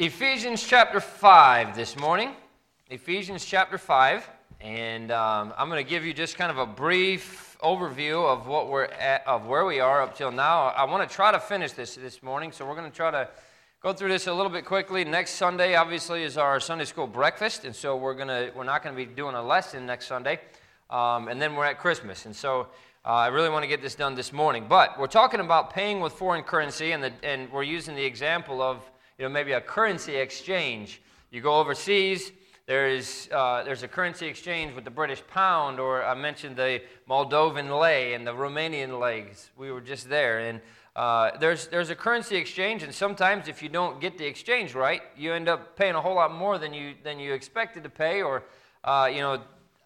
Ephesians chapter 5 this morning. Ephesians chapter 5. And um, I'm going to give you just kind of a brief overview of what we're at, of where we are up till now. I want to try to finish this this morning, so we're going to try to go through this a little bit quickly. Next Sunday, obviously, is our Sunday school breakfast, and so we're to we're not going to be doing a lesson next Sunday, um, and then we're at Christmas, and so. Uh, I really want to get this done this morning, but we're talking about paying with foreign currency, and, the, and we're using the example of you know, maybe a currency exchange. You go overseas, there's, uh, there's a currency exchange with the British pound, or I mentioned the Moldovan lei and the Romanian legs. We were just there. And uh, there's, there's a currency exchange, and sometimes if you don't get the exchange right, you end up paying a whole lot more than you, than you expected to pay, or, uh, you know,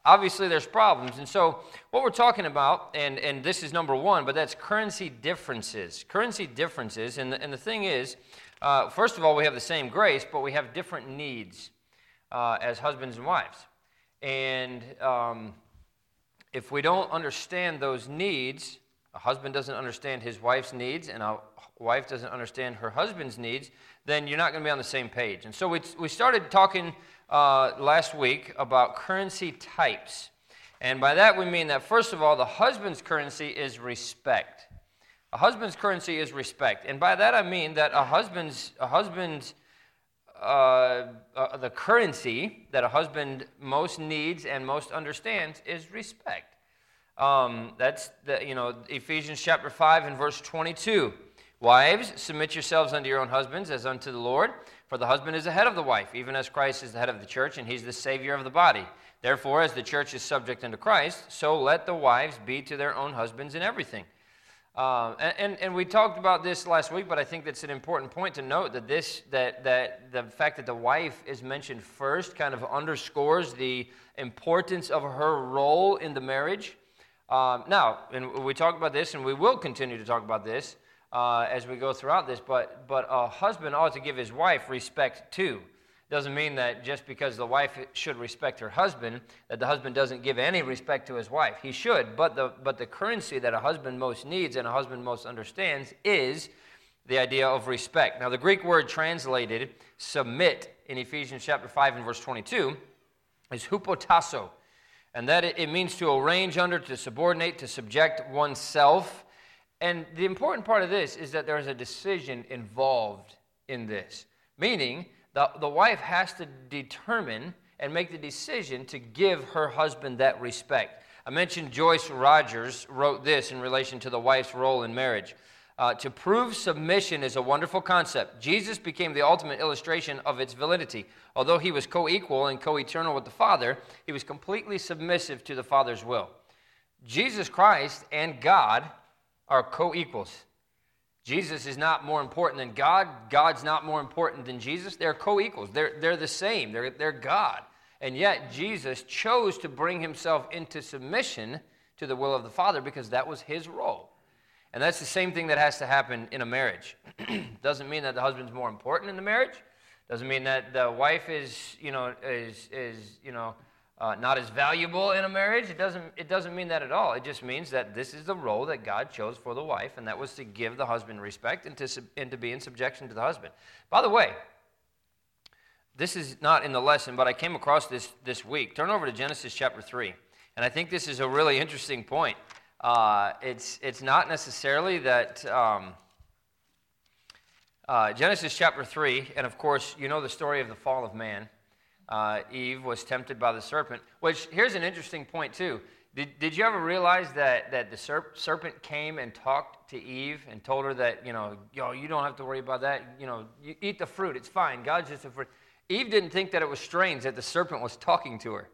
obviously there's problems. And so, what we're talking about, and, and this is number one, but that's currency differences. Currency differences, and the, and the thing is, uh, first of all, we have the same grace, but we have different needs uh, as husbands and wives. And um, if we don't understand those needs, a husband doesn't understand his wife's needs, and a wife doesn't understand her husband's needs, then you're not going to be on the same page. And so we, we started talking uh, last week about currency types. And by that we mean that, first of all, the husband's currency is respect. A husband's currency is respect. And by that I mean that a husband's, a husband's uh, uh, the currency that a husband most needs and most understands is respect. Um, that's the, you know Ephesians chapter 5 and verse 22. Wives, submit yourselves unto your own husbands as unto the Lord. For the husband is the head of the wife, even as Christ is the head of the church, and he's the Savior of the body. Therefore, as the church is subject unto Christ, so let the wives be to their own husbands in everything. Um, and, and, and, we talked about this last week, but I think that's an important point to note that this that that the fact that the wife is mentioned first kind of underscores the importance of her role in the marriage. Um, now, and we talked about this, and we will continue to talk about this uh, as we go throughout this. But but a husband ought to give his wife respect too. Doesn't mean that just because the wife should respect her husband, that the husband doesn't give any respect to his wife. He should, but the, but the currency that a husband most needs and a husband most understands is the idea of respect. Now, the Greek word translated submit in Ephesians chapter 5 and verse 22 is hupotasso. And that it means to arrange under, to subordinate, to subject oneself. And the important part of this is that there is a decision involved in this, meaning the, the wife has to determine and make the decision to give her husband that respect. I mentioned Joyce Rogers wrote this in relation to the wife's role in marriage. Uh, to prove submission is a wonderful concept. Jesus became the ultimate illustration of its validity. Although he was co equal and co eternal with the Father, he was completely submissive to the Father's will. Jesus Christ and God are co equals. Jesus is not more important than God. God's not more important than Jesus. They're co equals, they're, they're the same, they're, they're God. And yet, Jesus chose to bring himself into submission to the will of the Father because that was his role. And that's the same thing that has to happen in a marriage. Doesn't mean that the husband's more important in the marriage. Doesn't mean that the wife is, you know, is, is you know, uh, not as valuable in a marriage. It doesn't, it doesn't mean that at all. It just means that this is the role that God chose for the wife, and that was to give the husband respect and to, and to be in subjection to the husband. By the way, this is not in the lesson, but I came across this this week. Turn over to Genesis chapter 3. And I think this is a really interesting point. Uh, it's, it's not necessarily that. Um, uh, Genesis chapter 3, and of course, you know the story of the fall of man uh, Eve was tempted by the serpent. Which, here's an interesting point, too. Did, did you ever realize that, that the serp- serpent came and talked to Eve and told her that, you know, yo, you don't have to worry about that. You know, you eat the fruit, it's fine. God's just a fruit. Eve didn't think that it was strange that the serpent was talking to her.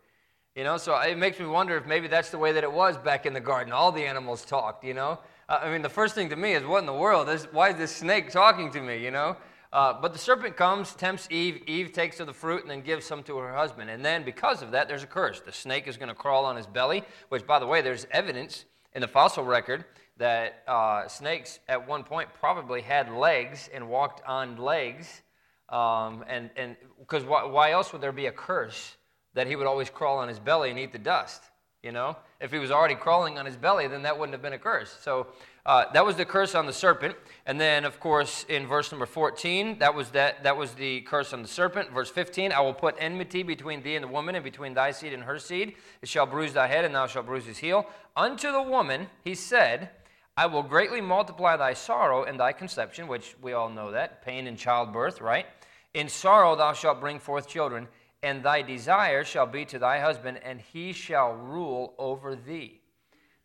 You know, so it makes me wonder if maybe that's the way that it was back in the garden. All the animals talked, you know. Uh, I mean, the first thing to me is, what in the world? Is, why is this snake talking to me, you know? Uh, but the serpent comes, tempts Eve. Eve takes of the fruit and then gives some to her husband. And then, because of that, there's a curse. The snake is going to crawl on his belly, which, by the way, there's evidence in the fossil record that uh, snakes at one point probably had legs and walked on legs. Um, and because why, why else would there be a curse that he would always crawl on his belly and eat the dust? You know, if he was already crawling on his belly, then that wouldn't have been a curse. So uh, that was the curse on the serpent. And then, of course, in verse number 14, that was, that, that was the curse on the serpent. Verse 15, I will put enmity between thee and the woman, and between thy seed and her seed. It shall bruise thy head, and thou shalt bruise his heel. Unto the woman, he said, I will greatly multiply thy sorrow and thy conception, which we all know that, pain in childbirth, right? In sorrow thou shalt bring forth children, and thy desire shall be to thy husband, and he shall rule over thee.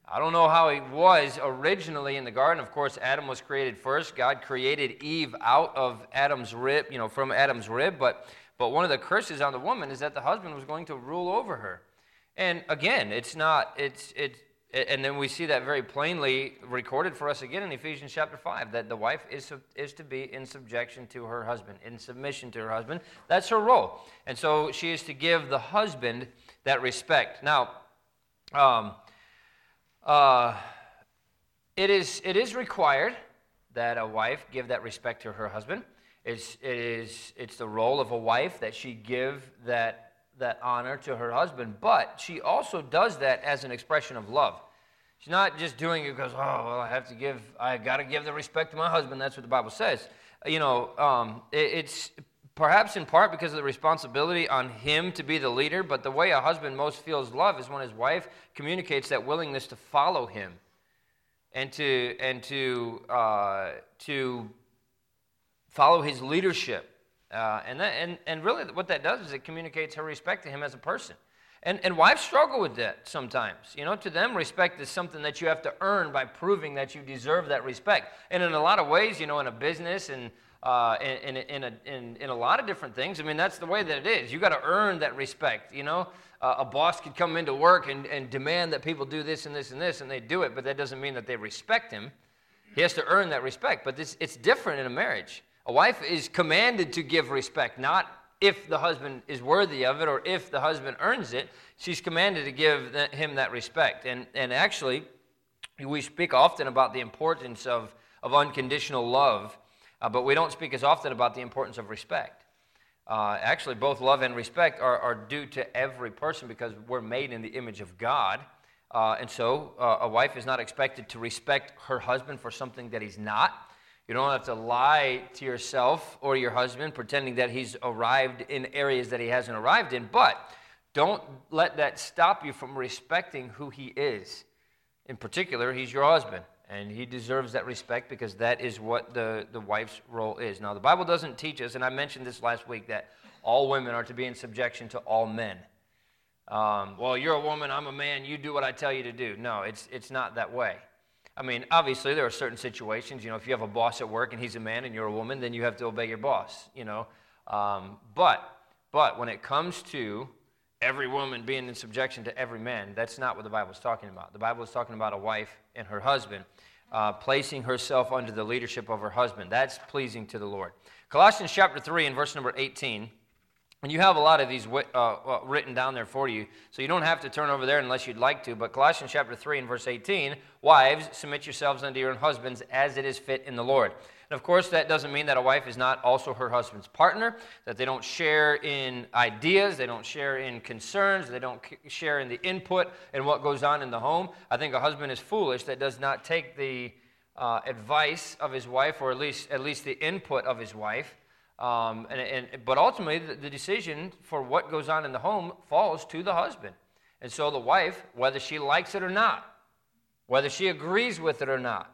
I don't know how it was originally in the garden. Of course, Adam was created first. God created Eve out of Adam's rib, you know, from Adam's rib. But, but one of the curses on the woman is that the husband was going to rule over her. And again, it's not, it's, it's, and then we see that very plainly recorded for us again in Ephesians chapter 5 that the wife is, is to be in subjection to her husband, in submission to her husband. That's her role. And so she is to give the husband that respect. Now, um, uh, it, is, it is required that a wife give that respect to her husband. It's, it is, it's the role of a wife that she give that, that honor to her husband, but she also does that as an expression of love. She's not just doing it because, oh, well, I have to give, I got to give the respect to my husband. That's what the Bible says. You know, um, it, it's perhaps in part because of the responsibility on him to be the leader, but the way a husband most feels love is when his wife communicates that willingness to follow him and to, and to, uh, to follow his leadership. Uh, and, that, and, and really, what that does is it communicates her respect to him as a person. And, and wives struggle with that sometimes. You know, to them, respect is something that you have to earn by proving that you deserve that respect. And in a lot of ways, you know, in a business and uh, in, in, a, in, in a lot of different things. I mean, that's the way that it is. You got to earn that respect. You know, uh, a boss could come into work and, and demand that people do this and this and this, and they do it, but that doesn't mean that they respect him. He has to earn that respect. But this, it's different in a marriage. A wife is commanded to give respect, not if the husband is worthy of it or if the husband earns it. She's commanded to give him that respect. And, and actually, we speak often about the importance of, of unconditional love uh, but we don't speak as often about the importance of respect. Uh, actually, both love and respect are, are, due to every person because we're made in the image of God. Uh, and so uh, a wife is not expected to respect her husband for something that he's not. You don't have to lie to yourself or your husband pretending that he's arrived in areas that he hasn't arrived in, but don't let that stop you from respecting who he is. In particular, he's your husband. And he deserves that respect because that is what the, the wife's role is. Now, the Bible doesn't teach us, and I mentioned this last week, that all women are to be in subjection to all men. Um, well, you're a woman, I'm a man, you do what I tell you to do. No, it's, it's not that way. I mean, obviously, there are certain situations. You know, if you have a boss at work and he's a man and you're a woman, then you have to obey your boss, you know. Um, but, but when it comes to every woman being in subjection to every man. That's not what the Bible is talking about. The Bible is talking about a wife and her husband uh, placing herself under the leadership of her husband. That's pleasing to the Lord. Colossians chapter 3 and verse number 18. And you have a lot of these uh, uh, written down there for you, so you don't have to turn over there unless you'd like to. But Colossians chapter 3 and verse 18 Wives, submit yourselves unto your own husbands as it is fit in the Lord. And of course, that doesn't mean that a wife is not also her husband's partner, that they don't share in ideas, they don't share in concerns, they don't share in the input and what goes on in the home. I think a husband is foolish that does not take the uh, advice of his wife, or at least, at least the input of his wife. Um, and, and, but ultimately, the, the decision for what goes on in the home falls to the husband. And so the wife, whether she likes it or not, whether she agrees with it or not,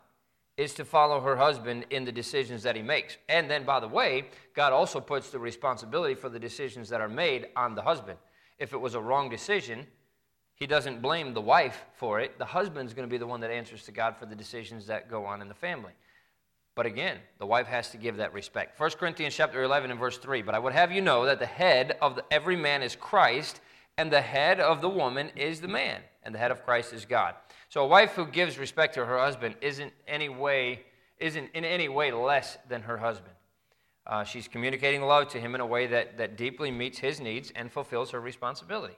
is to follow her husband in the decisions that he makes. And then, by the way, God also puts the responsibility for the decisions that are made on the husband. If it was a wrong decision, he doesn't blame the wife for it. The husband's going to be the one that answers to God for the decisions that go on in the family. But again, the wife has to give that respect. 1 Corinthians chapter 11 and verse 3. But I would have you know that the head of the, every man is Christ, and the head of the woman is the man, and the head of Christ is God. So a wife who gives respect to her husband isn't any way isn't in any way less than her husband. Uh, she's communicating love to him in a way that, that deeply meets his needs and fulfills her responsibility.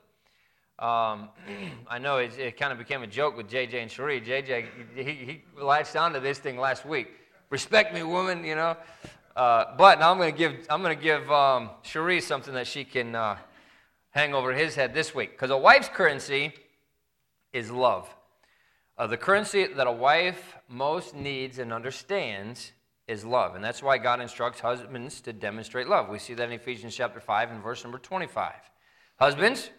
Um, I know it, it, kind of became a joke with JJ and Cherie. JJ, he, he latched onto this thing last week. Respect me, woman, you know. Uh, but now I'm going to give I'm to give um, Cherie something that she can uh, hang over his head this week because a wife's currency is love. Uh, the currency that a wife most needs and understands is love. And that's why God instructs husbands to demonstrate love. We see that in Ephesians chapter 5 and verse number 25. Husbands,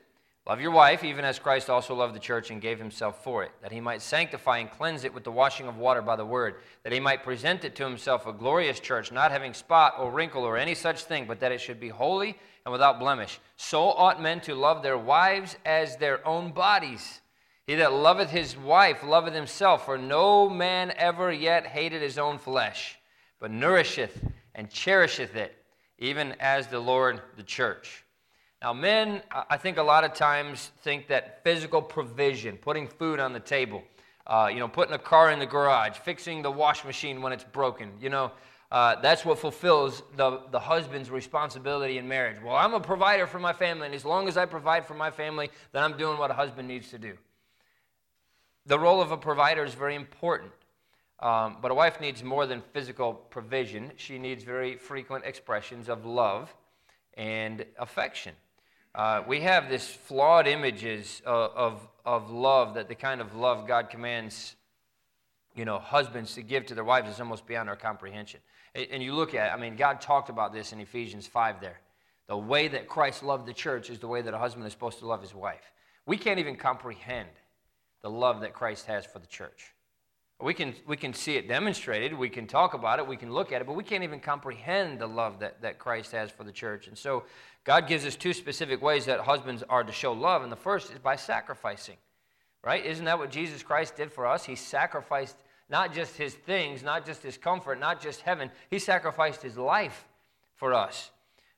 love your wife, even as Christ also loved the church and gave himself for it, that he might sanctify and cleanse it with the washing of water by the word, that he might present it to himself a glorious church, not having spot or wrinkle or any such thing, but that it should be holy and without blemish. So ought men to love their wives as their own bodies. He that loveth his wife loveth himself, for no man ever yet hated his own flesh but nourisheth and cherisheth it, even as the Lord the church. Now, men, I think a lot of times think that physical provision, putting food on the table, uh, you know, putting a car in the garage, fixing the wash machine when it's broken, you know, uh, that's what fulfills the, the husband's responsibility in marriage. Well, I'm a provider for my family, and as long as I provide for my family, then I'm doing what a husband needs to do. The role of a provider is very important. Um, but a wife needs more than physical provision. She needs very frequent expressions of love and affection. Uh, we have this flawed images of, of, of, love that the kind of love God commands, you know, husbands to give to their wives is almost beyond our comprehension. And, and you look at, I mean, God talked about this in Ephesians 5 there. The way that Christ loved the church is the way that a husband is supposed to love his wife. We can't even comprehend the love that Christ has for the church. We can, we can see it demonstrated, we can talk about it, we can look at it, but we can't even comprehend the love that, that Christ has for the church. And so God gives us two specific ways that husbands are to show love, and the first is by sacrificing. Right? Isn't that what Jesus Christ did for us? He sacrificed not just his things, not just his comfort, not just heaven. He sacrificed his life for us.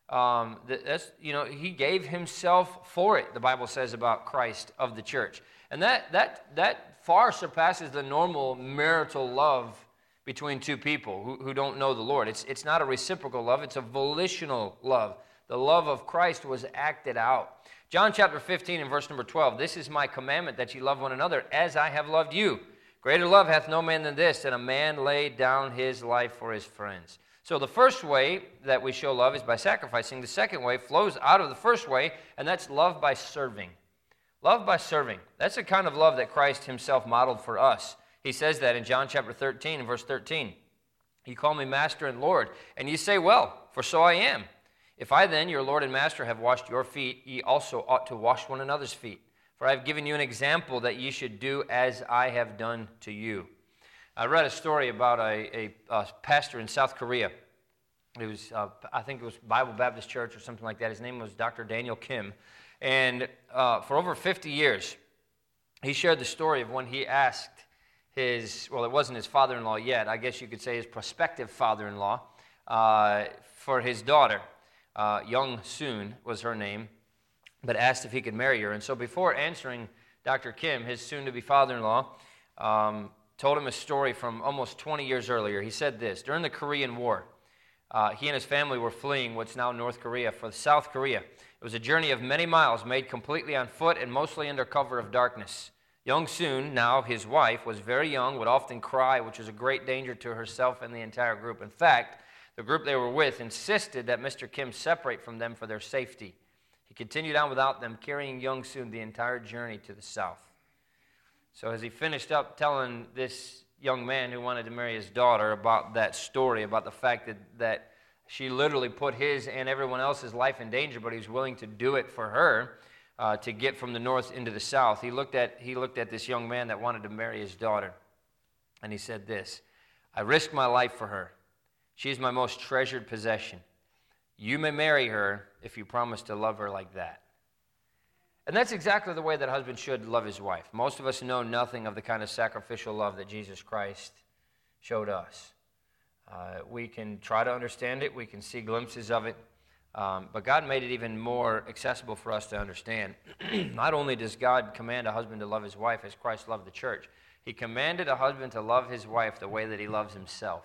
Um, that's, you know, he gave himself for it, the Bible says about Christ of the church. And that, that, that far surpasses the normal marital love between two people who, who don't know the Lord. It's, it's not a reciprocal love, it's a volitional love. The love of Christ was acted out. John chapter 15 and verse number 12 This is my commandment that you love one another as I have loved you. Greater love hath no man than this, that a man lay down his life for his friends. So the first way that we show love is by sacrificing. The second way flows out of the first way, and that's love by serving. Love by serving. That's the kind of love that Christ himself modeled for us. He says that in John chapter 13 verse 13. You call me master and Lord, and you say, Well, for so I am. If I then, your Lord and Master, have washed your feet, ye also ought to wash one another's feet. For I have given you an example that ye should do as I have done to you. I read a story about a, a, a pastor in South Korea. It was, uh, I think it was Bible Baptist Church or something like that. His name was Dr. Daniel Kim. And uh, for over 50 years, he shared the story of when he asked his, well, it wasn't his father in law yet, I guess you could say his prospective father in law, uh, for his daughter. Uh, Young Soon was her name, but asked if he could marry her. And so before answering Dr. Kim, his soon to be father in law, um, told him a story from almost 20 years earlier. He said this During the Korean War, uh, he and his family were fleeing what's now North Korea for South Korea. It was a journey of many miles made completely on foot and mostly under cover of darkness. Young Soon, now his wife, was very young, would often cry, which was a great danger to herself and the entire group. In fact, the group they were with insisted that Mr. Kim separate from them for their safety. He continued on without them, carrying Young Soon the entire journey to the south. So, as he finished up telling this young man who wanted to marry his daughter about that story, about the fact that, that she literally put his and everyone else's life in danger, but he was willing to do it for her uh, to get from the north into the south. He looked, at, he looked at this young man that wanted to marry his daughter, and he said this I risk my life for her. She is my most treasured possession. You may marry her if you promise to love her like that. And that's exactly the way that a husband should love his wife. Most of us know nothing of the kind of sacrificial love that Jesus Christ showed us. Uh, we can try to understand it, we can see glimpses of it, um, but God made it even more accessible for us to understand. Not only does God command a husband to love his wife as Christ loved the church, he commanded a husband to love his wife the way that he loves himself.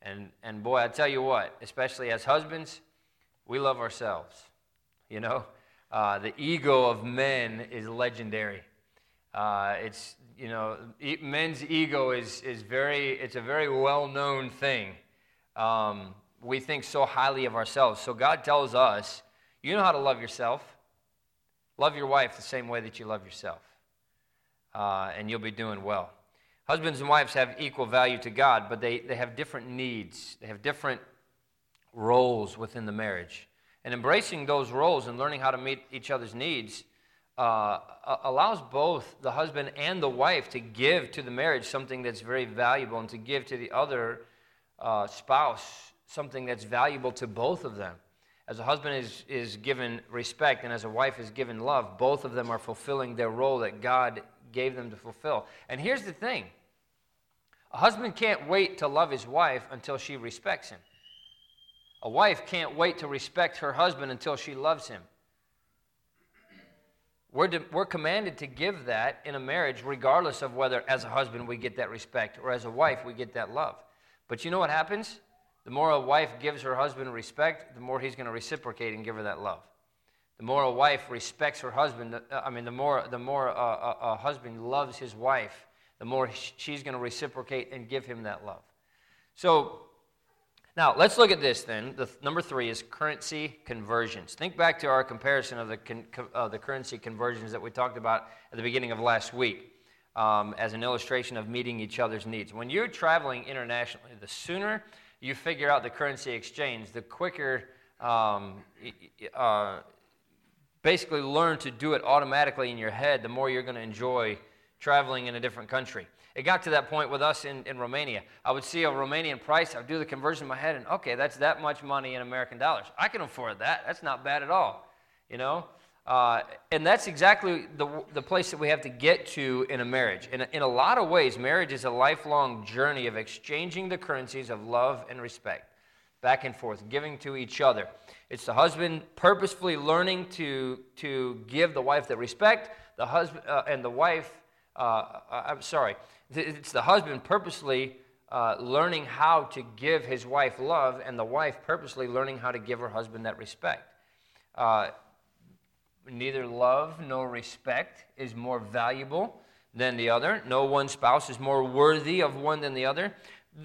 And, and boy, I tell you what, especially as husbands, we love ourselves. You know, uh, the ego of men is legendary. Uh, it's, you know, men's ego is, is very, it's a very well-known thing. Um, we think so highly of ourselves. So God tells us, you know how to love yourself. Love your wife the same way that you love yourself. uh, and you'll be doing well. Husbands and wives have equal value to God, but they, they have different needs. They have different roles within the marriage. And embracing those roles and learning how to meet each other's needs uh, allows both the husband and the wife to give to the marriage something that's very valuable and to give to the other uh, spouse something that's valuable to both of them. As a husband is, is given respect and as a wife is given love, both of them are fulfilling their role that God gave them to fulfill. And here's the thing a husband can't wait to love his wife until she respects him. A wife can't wait to respect her husband until she loves him. We're, de- we're commanded to give that in a marriage, regardless of whether, as a husband, we get that respect or as a wife, we get that love. But you know what happens? The more a wife gives her husband respect, the more he's going to reciprocate and give her that love. The more a wife respects her husband, uh, I mean, the more, the more a, a, a husband loves his wife, the more she's going to reciprocate and give him that love. So, now let's look at this then. The th- number three is currency conversions. Think back to our comparison of the, con- uh, the currency conversions that we talked about at the beginning of last week um, as an illustration of meeting each other's needs. When you're traveling internationally, the sooner you figure out the currency exchange, the quicker um, uh, basically learn to do it automatically in your head, the more you're going to enjoy traveling in a different country. It got to that point with us in, in Romania. I would see a Romanian price, I'd do the conversion in my head, and okay, that's that much money in American dollars. I can afford that. That's not bad at all, you know? Uh, and that's exactly the, the place that we have to get to in a marriage. In a, in a lot of ways, marriage is a lifelong journey of exchanging the currencies of love and respect back and forth, giving to each other. It's the husband purposefully learning to, to give the wife the respect, the husband uh, and the wife, uh, uh I'm sorry, it's the husband purposely uh, learning how to give his wife love, and the wife purposely learning how to give her husband that respect. Uh, neither love nor respect is more valuable than the other. No one spouse is more worthy of one than the other.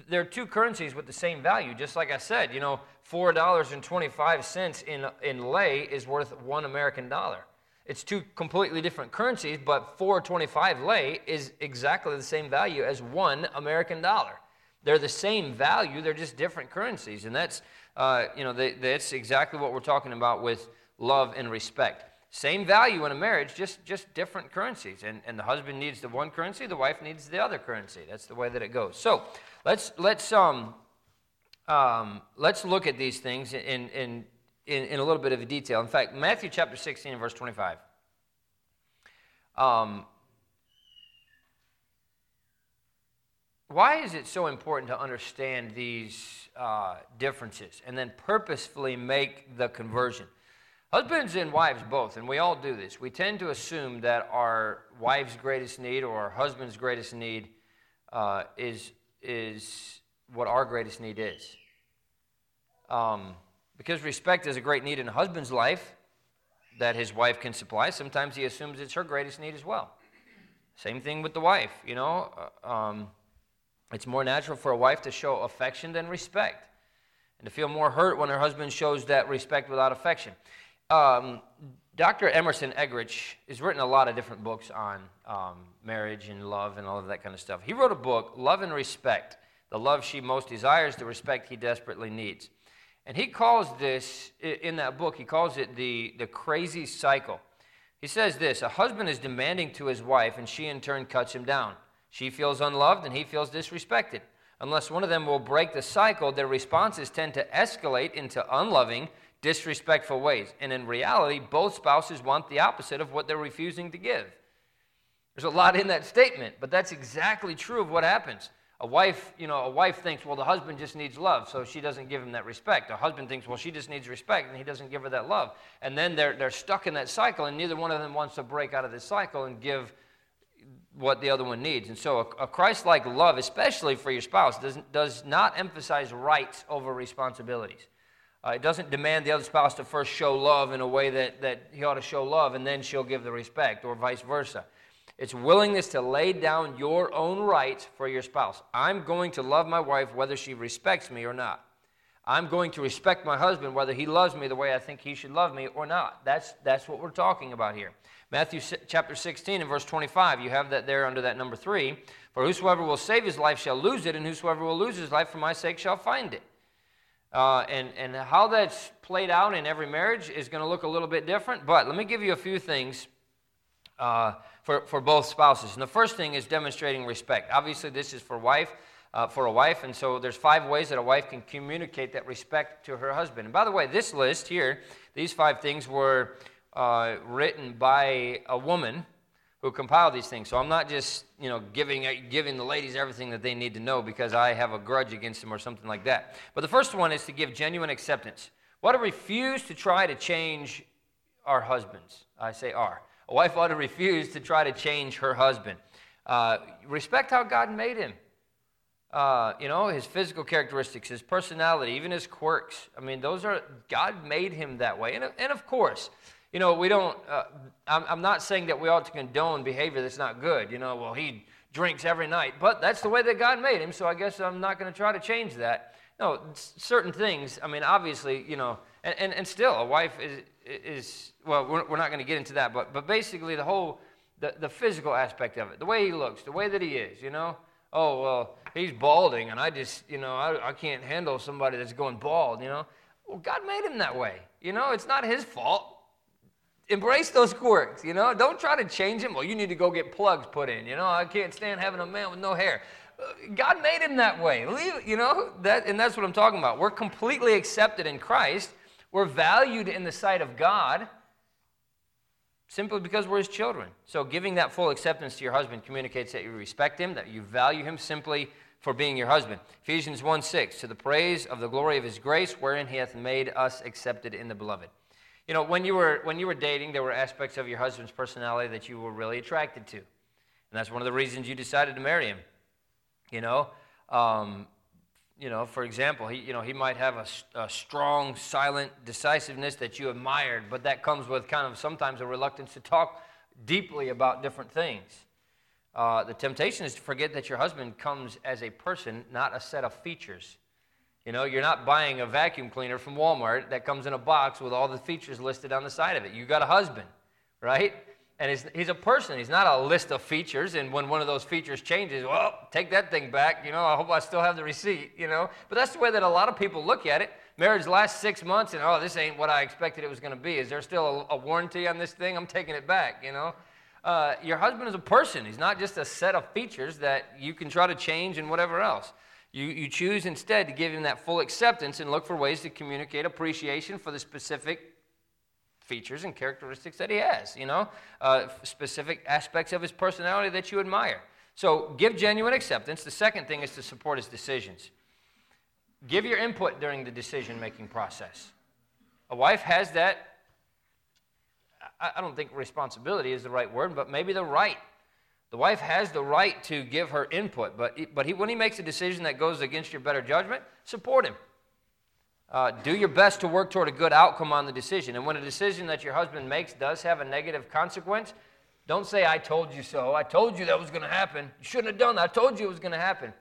There are two currencies with the same value. Just like I said, you know, $4.25 in, in lei is worth one American dollar. It's two completely different currencies, but 425 lei is exactly the same value as one American dollar. They're the same value, they're just different currencies. And that's, uh, you know, that's exactly what we're talking about with love and respect. Same value in a marriage, just, just different currencies. And, and the husband needs the one currency, the wife needs the other currency. That's the way that it goes. So let's, let's, um, um, let's look at these things in, in, in, in a little bit of detail. In fact, Matthew chapter 16 verse 25. Um, why is it so important to understand these uh, differences and then purposefully make the conversion? Husbands and wives both, and we all do this. We tend to assume that our wife's greatest need or our husband's greatest need uh, is, is what our greatest need is. Um, because respect is a great need in a husband's life that his wife can supply, sometimes he assumes it's her greatest need as well. Same thing with the wife, you know. Uh, um, it's more natural for a wife to show affection than respect, and to feel more hurt when her husband shows that respect without affection. Um, Dr. Emerson Eggerichs has written a lot of different books on um, marriage and love and all of that kind of stuff. He wrote a book, Love and Respect The Love She Most Desires, the Respect He Desperately Needs. And he calls this, in that book, he calls it the, the crazy cycle. He says this A husband is demanding to his wife, and she in turn cuts him down. She feels unloved, and he feels disrespected. Unless one of them will break the cycle, their responses tend to escalate into unloving, disrespectful ways. And in reality, both spouses want the opposite of what they're refusing to give. There's a lot in that statement, but that's exactly true of what happens. A wife, you know, a wife thinks, well, the husband just needs love, so she doesn't give him that respect. A husband thinks, well, she just needs respect, and he doesn't give her that love. And then they're, they're stuck in that cycle, and neither one of them wants to break out of this cycle and give what the other one needs. And so a, a Christ like love, especially for your spouse, does, does not emphasize rights over responsibilities. Uh, it doesn't demand the other spouse to first show love in a way that, that he ought to show love, and then she'll give the respect, or vice versa. It's willingness to lay down your own rights for your spouse. I'm going to love my wife whether she respects me or not. I'm going to respect my husband whether he loves me the way I think he should love me or not. That's, that's what we're talking about here. Matthew chapter 16 and verse 25, you have that there under that number 3. For whosoever will save his life shall lose it, and whosoever will lose his life for my sake shall find it. Uh, and, and how that's played out in every marriage is going to look a little bit different, but let me give you a few things uh, for, for both spouses. And the first thing is demonstrating respect. Obviously, this is for wife. Uh, for a wife, and so there's five ways that a wife can communicate that respect to her husband. And by the way, this list here, these five things were uh, written by a woman who compiled these things. So I'm not just you know giving giving the ladies everything that they need to know because I have a grudge against them or something like that. But the first one is to give genuine acceptance. What to refuse to try to change our husbands. I say are. A wife ought to refuse to try to change her husband. Uh, respect how God made him. Uh, you know, his physical characteristics, his personality, even his quirks. I mean, those are, God made him that way. And, and of course, you know, we don't, uh, I'm, I'm not saying that we ought to condone behavior that's not good. You know, well, he drinks every night, but that's the way that God made him, so I guess I'm not going to try to change that. No, certain things, I mean, obviously, you know, and, and, and still, a wife is, is well, we're, we're not going to get into that, but, but basically, the whole, the, the physical aspect of it, the way he looks, the way that he is, you know. Oh, well, he's balding, and I just, you know, I, I can't handle somebody that's going bald, you know. Well, God made him that way. You know, it's not his fault. Embrace those quirks, you know. Don't try to change him. Well, you need to go get plugs put in, you know. I can't stand having a man with no hair. Uh, God made him that way. Leave, you know, that, and that's what I'm talking about. We're completely accepted in Christ. We're valued in the sight of God simply because we're his children. So giving that full acceptance to your husband communicates that you respect him, that you value him simply for being your husband. Ephesians 1 6, to the praise of the glory of his grace, wherein he hath made us accepted in the beloved. You know, when you were when you were dating, there were aspects of your husband's personality that you were really attracted to. And that's one of the reasons you decided to marry him. You know, um, you know, for example, he, you know, he might have a, a, strong, silent decisiveness that you admired, but that comes with kind of sometimes a reluctance to talk deeply about different things. Uh, the temptation is to forget that your husband comes as a person, not a set of features. You know, you're not buying a vacuum cleaner from Walmart that comes in a box with all the features listed on the side of it. You got a husband, right? And he's, he's a person. He's not a list of features. And when one of those features changes, well, take that thing back. You know, I hope I still have the receipt, you know. But that's the way that a lot of people look at it. Marriage lasts six months, and oh, this ain't what I expected it was going to be. Is there still a, a, warranty on this thing? I'm taking it back, you know. Uh, your husband is a person. He's not just a set of features that you can try to change and whatever else. You, you choose instead to give him that full acceptance and look for ways to communicate appreciation for the specific features and characteristics that he has, you know, uh, specific aspects of his personality that you admire. So give genuine acceptance. The second thing is to support his decisions. Give your input during the decision making process. A wife has that, I don't think responsibility is the right word, but maybe the right. The wife has the right to give her input, but, but he, when he makes a decision that goes against your better judgment, support him. Uh, do your best to work toward a good outcome on the decision. And when a decision that your husband makes does have a negative consequence, don't say, I told you so. I told you that was going to happen. You shouldn't have done that. I told you it was going to happen.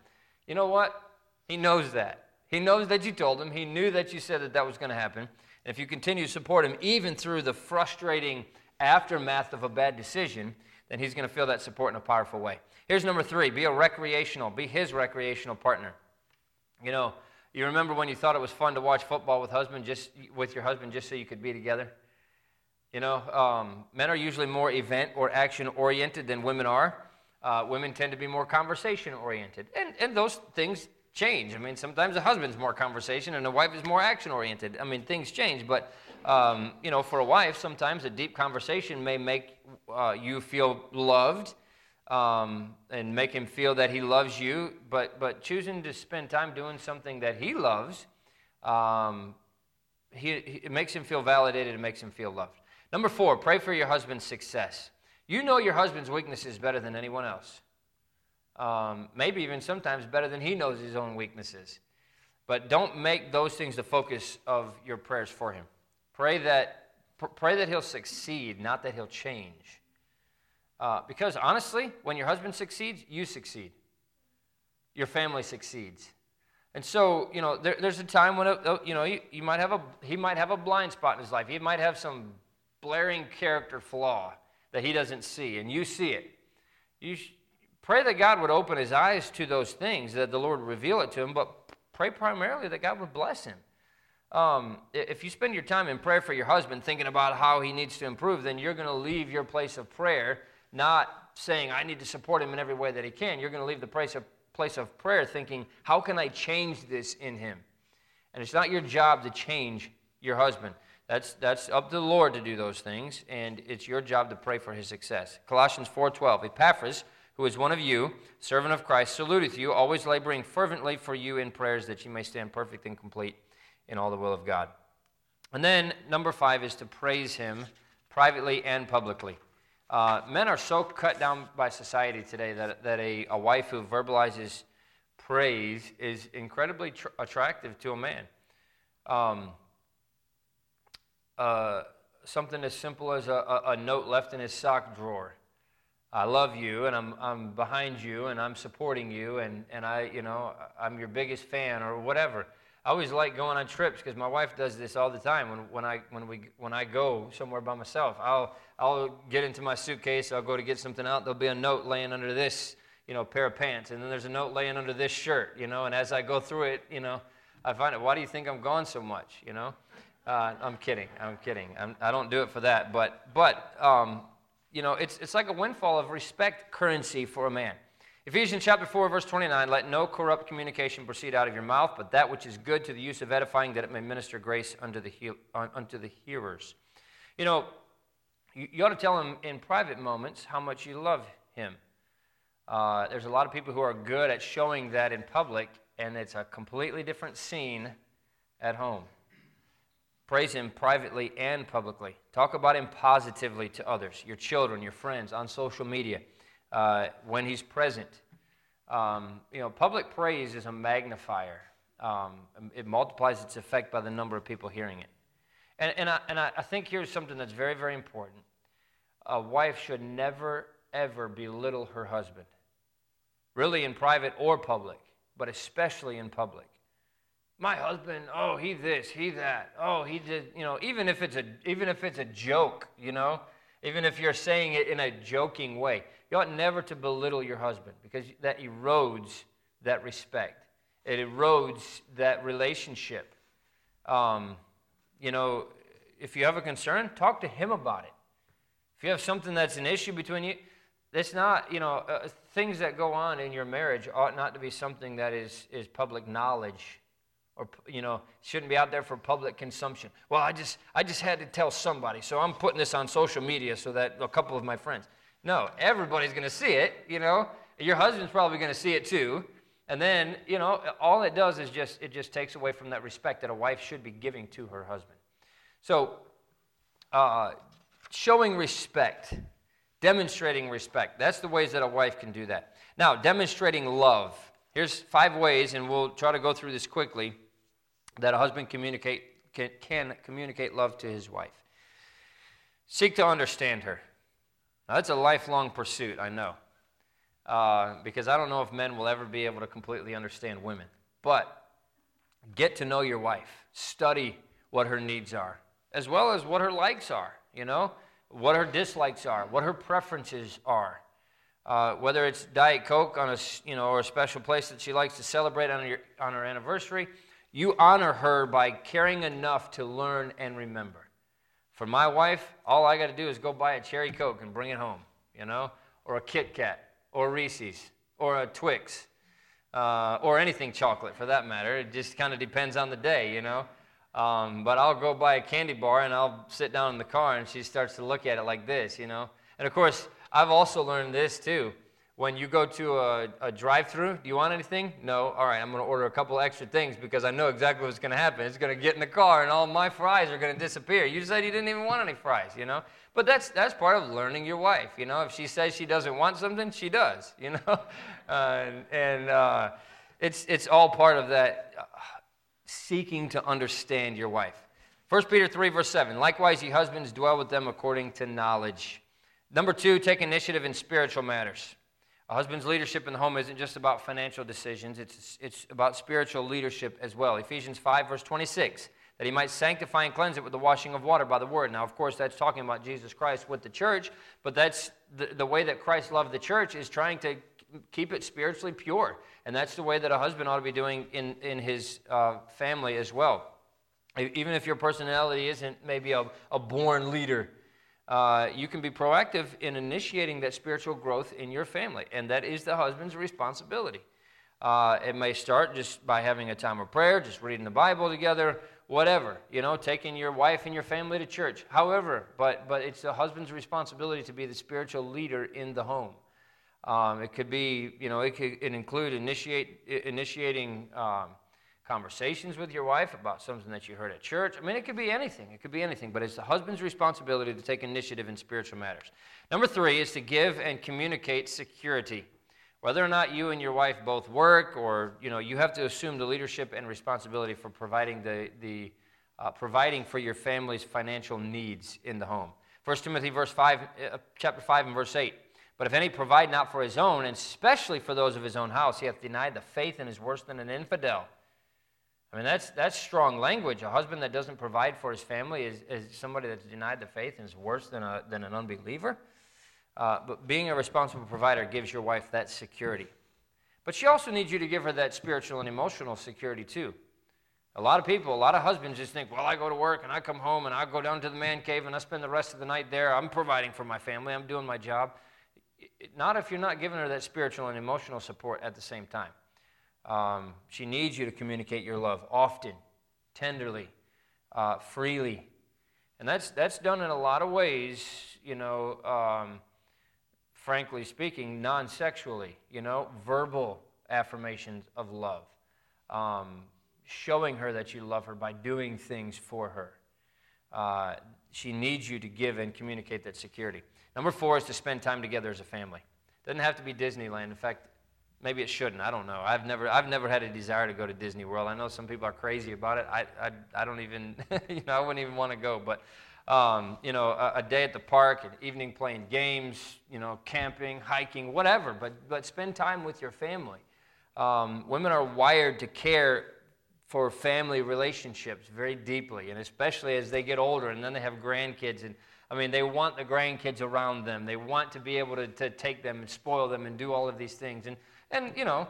You know what? He knows that. He knows that you told him. He knew that you said that that was going to happen. And if you continue to support him, even through the frustrating aftermath of a bad decision, then he's going to feel that support in a powerful way. Here's number three be a recreational, be his recreational partner. You know, you remember when you thought it was fun to watch football with husband just with your husband just so you could be together? You know, um, men are usually more event or action oriented than women are. Uh, women tend to be more conversation oriented, and and those things change. I mean, sometimes a husband's more conversation and a wife is more action oriented. I mean, things change, but um, you know, for a wife, sometimes a deep conversation may make uh, you feel loved um, and make him feel that he loves you, but, but choosing to spend time doing something that he loves, um, he, he, it makes him feel validated, it makes him feel loved. Number four, pray for your husband's success. You know your husband's weaknesses better than anyone else. Um, maybe even sometimes better than he knows his own weaknesses. But don't make those things the focus of your prayers for him. Pray that, pray that he'll succeed, not that he'll change. Uh, because honestly, when your husband succeeds, you succeed. Your family succeeds. And so, you know, there, there's a time when, it, you know, you, you might have a, he might have a blind spot in his life. He might have some blaring character flaw that he doesn't see, and you see it. You sh- pray that God would open his eyes to those things, that the Lord reveal it to him, but pray primarily that God would bless him. Um, if you spend your time in prayer for your husband thinking about how he needs to improve, then you're going to leave your place of prayer not saying, I need to support him in every way that he can. You're going to leave the place of, place of prayer thinking, how can I change this in him? And it's not your job to change your husband. That's, that's up to the Lord to do those things, and it's your job to pray for his success. Colossians 4.12, Epaphras, who is one of you, servant of Christ, saluteth you, always laboring fervently for you in prayers that you may stand perfect and complete in all the will of God. And then number five is to praise Him privately and publicly. Uh, men are so cut down by society today that, that a, a wife who verbalizes praise is incredibly tr- attractive to a man. Um, uh, something as simple as a, a, a, note left in his sock drawer. I love you, and I'm, I'm behind you, and I'm supporting you, and, and I, you know, I'm your biggest fan, or whatever. I always like going on trips because my wife does this all the time. When, when, I, when, we, when I go somewhere by myself, I'll, I'll get into my suitcase, I'll go to get something out, there'll be a note laying under this you know, pair of pants, and then there's a note laying under this shirt, you know, and as I go through it, you know, I find it, why do you think I'm gone so much, you know? Uh, I'm kidding, I'm kidding. I'm, I do not do it for that, but, but um, you know, it's, it's like a windfall of respect currency for a man. Ephesians chapter 4, verse 29 Let no corrupt communication proceed out of your mouth, but that which is good to the use of edifying, that it may minister grace unto the, he- unto the hearers. You know, you, you ought to tell him in private moments how much you love him. Uh, there's a lot of people who are good at showing that in public, and it's a completely different scene at home. Praise him privately and publicly. Talk about him positively to others, your children, your friends, on social media uh, when he's present. Um, you know, public praise is a magnifier. Um, it multiplies its effect by the number of people hearing it. And, and, I, and I, think here's something that's very, very important. A wife should never, ever belittle her husband, really in private or public, but especially in public. My husband, oh, he this, he that, oh, he did, you know, even if it's a, even if it's a joke, you know, even if you're saying it in a joking way. You ought never to belittle your husband because that erodes that respect. It erodes that relationship. Um, you know, if you have a concern, talk to him about it. If you have something that's an issue between you, that's not, you know, uh, things that go on in your marriage ought not to be something that is, is public knowledge or you know shouldn't be out there for public consumption well i just i just had to tell somebody so i'm putting this on social media so that a couple of my friends no, everybody's going to see it, you know. Your husband's probably going to see it too. And then, you know, all it does is just it just takes away from that respect that a wife should be giving to her husband. So, uh, showing respect, demonstrating respect. That's the ways that a wife can do that. Now, demonstrating love. Here's five ways, and we'll try to go through this quickly, that a husband communicate can, can communicate love to his wife. Seek to understand her. Now, that's a lifelong pursuit, I know, uh, because I don't know if men will ever be able to completely understand women. But get to know your wife, study what her needs are, as well as what her likes are, you know, what her dislikes are, what her preferences are. Uh, whether it's Diet Coke on a, you know, or a special place that she likes to celebrate on, your, on her anniversary, you honor her by caring enough to learn and remember. For my wife, all I got to do is go buy a cherry Coke and bring it home, you know, or a Kit Kat, or Reese's, or a Twix, uh, or anything chocolate for that matter. It just kind of depends on the day, you know. Um, but I'll go buy a candy bar and I'll sit down in the car and she starts to look at it like this, you know. And of course, I've also learned this too when you go to a, a drive through, do you want anything? No. All right, I'm going to order a couple extra things because I know exactly what's going to happen. It's going to get in the car and all my fries are going to disappear. You said you didn't even want any fries, you know? But that's, that's part of learning your wife, you know? If she says she doesn't want something, she does, you know? Uh, and uh, it's, it's all part of that uh, seeking to understand your wife. 1 Peter 3, verse 7 Likewise, ye husbands, dwell with them according to knowledge. Number two, take initiative in spiritual matters. A husband's leadership in the home isn't just about financial decisions, it's, it's about spiritual leadership as well. Ephesians 5, verse 26, that he might sanctify and cleanse it with the washing of water by the word. Now, of course, that's talking about Jesus Christ with the church, but that's the, the way that Christ loved the church is trying to keep it spiritually pure. And that's the way that a husband ought to be doing in, in his uh, family as well. Even if your personality isn't maybe a, a born leader, uh, you can be proactive in initiating that spiritual growth in your family. And that is the husband's responsibility. Uh, it may start just by having a time of prayer, just reading the Bible together, whatever, you know, taking your wife and your family to church, however. But, but it's the husband's responsibility to be the spiritual leader in the home. Um, it could be, you know, it could it include initiate, initiating um, conversations with your wife about something that you heard at church. I mean, it could be anything. It could be anything, but it's the husband's responsibility to take initiative in spiritual matters. Number three is to give and communicate security. Whether or not you and your wife both work, or you know, you have to assume the leadership and responsibility for providing the, the uh, providing for your family's financial needs in the home. 1 Timothy verse 5, uh, chapter 5 and verse 8. But if any provide not for his own, and especially for those of his own house, he hath denied the faith and is worse than an infidel. I mean, that's, that's strong language. A husband that doesn't provide for his family is, is somebody that's denied the faith and is worse than, a, than an unbeliever. Uh, but being a responsible provider gives your wife that security. But she also needs you to give her that spiritual and emotional security too. A lot of people, a lot of husbands just think, well, I go to work and I come home and I go down to the man cave and I spend the rest of the night there. I'm providing for my family, I'm doing my job. Not if you're not giving her that spiritual and emotional support at the same time. Um, she needs you to communicate your love often, tenderly, uh, freely. And that's, that's done in a lot of ways, you know, um, frankly speaking, non sexually, you know, verbal affirmations of love. Um, showing her that you love her by doing things for her. Uh, she needs you to give and communicate that security. Number four is to spend time together as a family. Doesn't have to be Disneyland. In fact, Maybe it shouldn't. I don't know. I've never, I've never had a desire to go to Disney World. I know some people are crazy about it. I, I, I don't even, you know, I wouldn't even want to go. But, um, you know, a, a, day at the park, an evening playing games, you know, camping, hiking, whatever. But, but spend time with your family. Um, women are wired to care for family relationships very deeply, and especially as they get older and then they have grandkids. And I mean, they want the grandkids around them. They want to be able to, to take them and spoil them and do all of these things. And and, you know,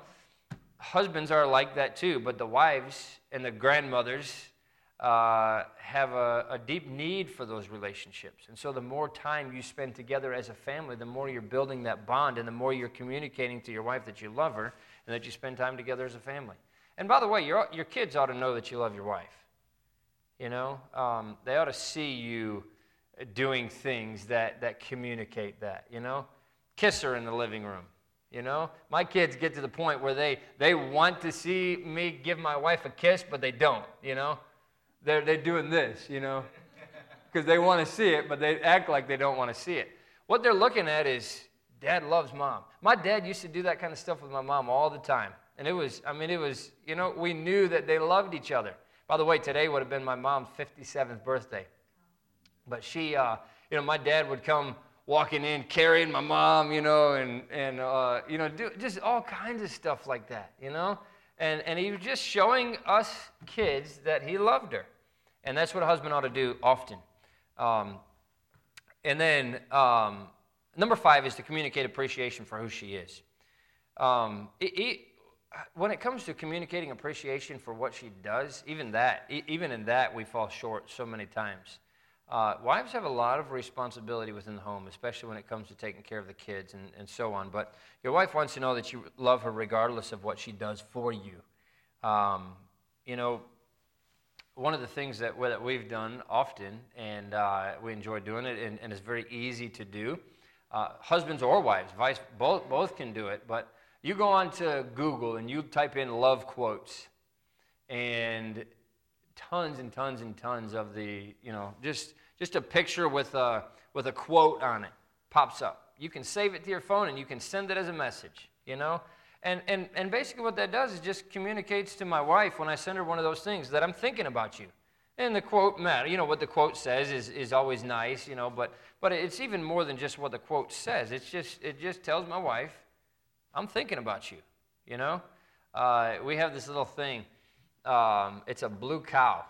husbands are like that too, but the wives and the grandmothers uh, have a, a, deep need for those relationships. And so the more time you spend together as a family, the more you're building that bond and the more you're communicating to your wife that you love her and that you spend time together as a family. And by the way, your, your kids ought to know that you love your wife. You know, um, they ought to see you doing things that, that communicate that, you know? Kiss her in the living room. You know, my kids get to the point where they, they want to see me give my wife a kiss, but they don't, you know. They're, they're doing this, you know, because they want to see it, but they act like they don't want to see it. What they're looking at is dad loves mom. My dad used to do that kind of stuff with my mom all the time. And it was, I mean, it was, you know, we knew that they loved each other. By the way, today would have been my mom's 57th birthday. But she, uh, you know, my dad would come walking in carrying my mom, you know, and, and uh, you know, do, just all kinds of stuff like that, you know? And, and he was just showing us kids that he loved her. And that's what a husband ought to do often. Um, and then um, number five is to communicate appreciation for who she is. Um, it, it, when it comes to communicating appreciation for what she does, even that, even in that, we fall short so many times. Uh, wives have a lot of responsibility within the home, especially when it comes to taking care of the kids and, and so on. But your wife wants to know that you love her regardless of what she does for you. Um, you know, one of the things that, that we've done often, and uh, we enjoy doing it, and, and it's very easy to do, uh, husbands or wives, vice, both, both can do it, but you go on to Google and you type in love quotes, and tons and tons and tons of the, you know, just just a picture with a, with a quote on it pops up. You can save it to your phone and you can send it as a message, you know? And, and, and basically, what that does is just communicates to my wife when I send her one of those things that I'm thinking about you. And the quote matter, you know, what the quote says is, is always nice, you know, but, but it's even more than just what the quote says. It's just, it just tells my wife I'm thinking about you. You know, uh, we have this little thing. Um, it's a blue cow.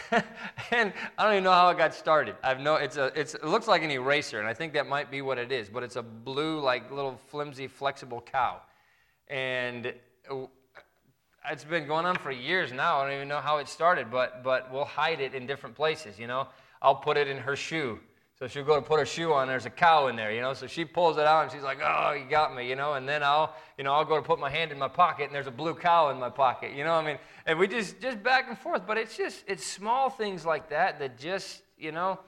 and I don't even know how it got started. I've no, it's a, it's, it looks like an eraser, and I think that might be what it is. But it's a blue, like little flimsy, flexible cow, and it's been going on for years now. I don't even know how it started, but but we'll hide it in different places. You know, I'll put it in her shoe. So she'll go to put her shoe on. There's a cow in there, you know. So she pulls it out and she's like, "Oh, you got me," you know. And then I'll, you know, I'll go to put my hand in my pocket and there's a blue cow in my pocket, you know. I mean, and we just just back and forth. But it's just it's small things like that that just you know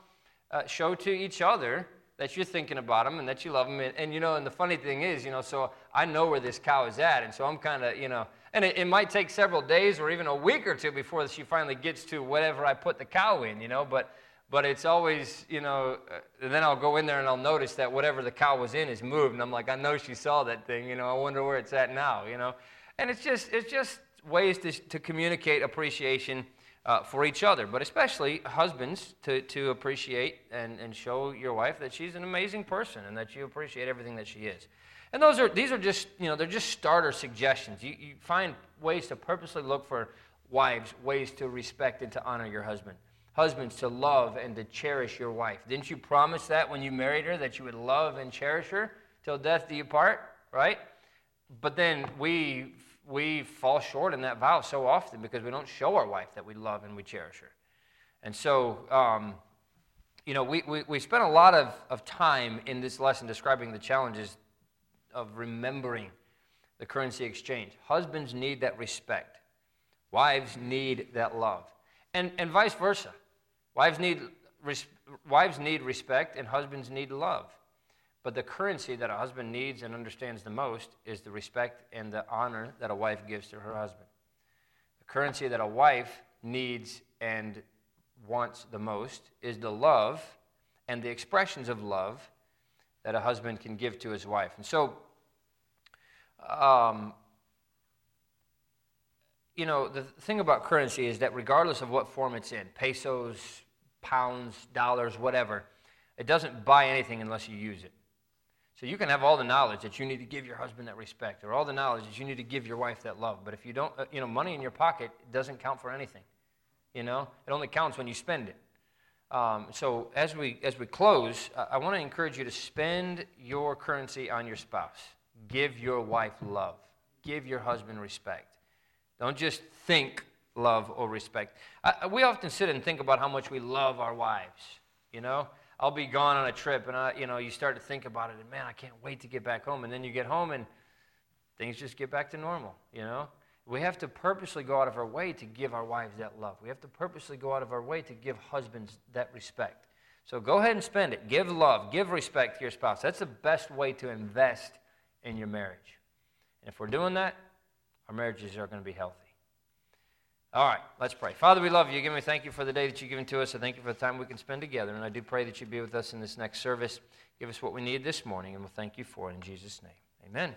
uh, show to each other that you're thinking about them and that you love them. And, and, you know, and the funny thing is, you know, so I know where this cow is at, and so I'm kind of, you know, and it, it, might take several days or even a week or two before she finally gets to whatever I put the cow in, you know, but but it's always, you know, uh, then I'll go in there and I'll notice that whatever the cow was in is moved, and I'm like, I know she saw that thing, you know, I wonder where it's at now, you know, and it's just it's just ways to, to communicate appreciation uh, for each other, but especially husbands to, to appreciate and, and show your wife that she's an amazing person and that you appreciate everything that she is. And those are, these are just, you know, they're just starter suggestions. You, you find ways to purposely look for wives, ways to respect and to honor your husband. Husbands, to love and to cherish your wife. Didn't you promise that when you married her, that you would love and cherish her till death do you part, right? But then we we fall short in that vow so often because we don't show our wife that we love and we cherish her. And so, um, you know, we, we, we spent a lot of, of time in this lesson describing the challenges of remembering the currency exchange. Husbands need that respect, wives need that love, and, and vice versa. Wives need, res- wives need respect, and husbands need love. But the currency that a husband needs and understands the most is the respect and the honor that a wife gives to her husband. The currency that a wife needs and wants the most is the love and the expressions of love that a husband can give to his wife. And so, um, you know, the thing about currency is that regardless of what form it's in pesos, pounds, dollars, whatever it doesn't buy anything unless you use it. So you can have all the knowledge that you need to give your husband that respect, or all the knowledge that you need to give your wife that love. But if you don't, uh, you know, money in your pocket doesn't count for anything. You know, it only counts when you spend it. Um, so as we as we close, I, I want to encourage you to spend your currency on your spouse. Give your wife love. Give your husband respect. Don't just think love or respect. I, we often sit and think about how much we love our wives. You know, I'll be gone on a trip, and I, you know, you start to think about it, and man, I can't wait to get back home. And then you get home, and things just get back to normal. You know, we have to purposely go out of our way to give our wives that love. We have to purposely go out of our way to give husbands that respect. So go ahead and spend it. Give love, give respect to your spouse. That's the best way to invest in your marriage. And if we're doing that, our marriages are going to be healthy. All right, let's pray. Father, we love you. Give me thank you for the day that you've given to us. I thank you for the time we can spend together. And I do pray that you be with us in this next service. Give us what we need this morning, and we'll thank you for it in Jesus' name. Amen.